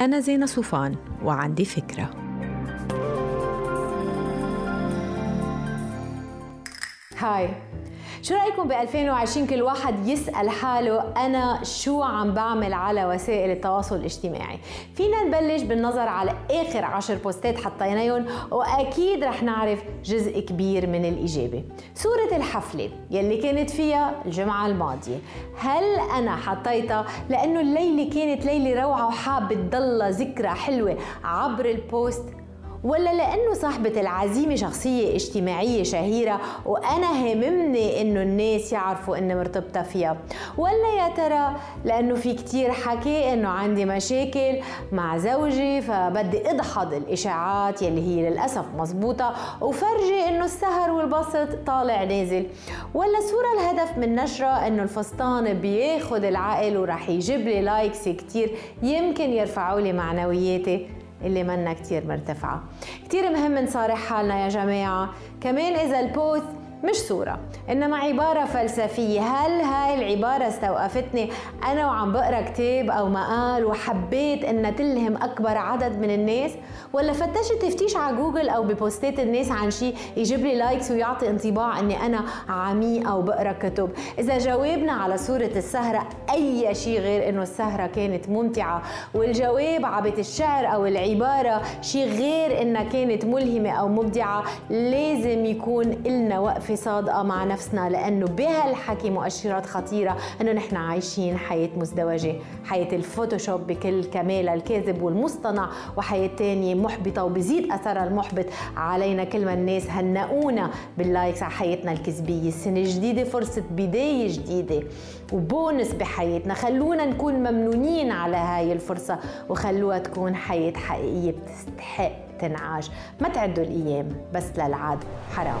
أنا زينة صوفان وعندي فكرة. هاي. شو رأيكم ب 2020 كل واحد يسأل حاله أنا شو عم بعمل على وسائل التواصل الاجتماعي؟ فينا نبلش بالنظر على آخر عشر بوستات حطيناهم وأكيد رح نعرف جزء كبير من الإجابة. صوره الحفلة يلي كانت فيها الجمعة الماضية. هل أنا حطيتها؟ لأنه الليلة كانت ليلة روعة وحابة تضلها ذكرى حلوة عبر البوست ولا لأنه صاحبة العزيمة شخصية اجتماعية شهيرة وأنا هممني إنه الناس يعرفوا إني مرتبطة فيها. ولا يا ترى لأنه في كتير حكي إنه عندي مشاكل مع زوجي فبدي أدحض الإشاعات يلي هي للأسف مزبوطة وفرجي إنه السهر والبسط طالع نازل. ولا صورة الهدف من نشره إنه الفستان بياخد العقل ورح يجيب لي likes كتير يمكن يرفعوا لي معنوياتي. اللي منا كتير مرتفعة. كتير مهم نصارح حالنا يا جماعة. كمان إذا ال post مش صورة إنما عبارة فلسفية. هل هاي العبارة استوقفتني؟ أنا وعم بقرأ كتاب أو مقال وحبيت إنها تلهم أكبر عدد من الناس؟ ولا فتشت تفتيش على جوجل أو ببوستات الناس عن شيء يجيب لي likes ويعطي انطباع إني أنا عمي أو بقرأ كتب؟ إذا جاوبنا على صورة السهرة أي شيء غير إنه السهرة كانت ممتعة. والجواب عبت الشعر أو العبارة شيء غير إنها كانت ملهمة أو مبدعة لازم يكون إلنا وقفة وقفة صادقة مع نفسنا لأنه بهالحكي مؤشرات خطيرة أنه نحن عايشين حياة مزدوجة حياة الفوتوشوب بكل كمالها الكاذب والمصطنع وحياة تانية محبطة وبزيد أثرها المحبط علينا كل ما الناس هنونا بال likes على حياتنا الكذبية. السنة الجديدة فرصة بداية جديدة وبونس بحياتنا. خلونا نكون ممنونين على هاي الفرصة وخلوها تكون حياة حقيقية بتستحق تنعاش. ما تعدوا الأيام بس للعد حرام.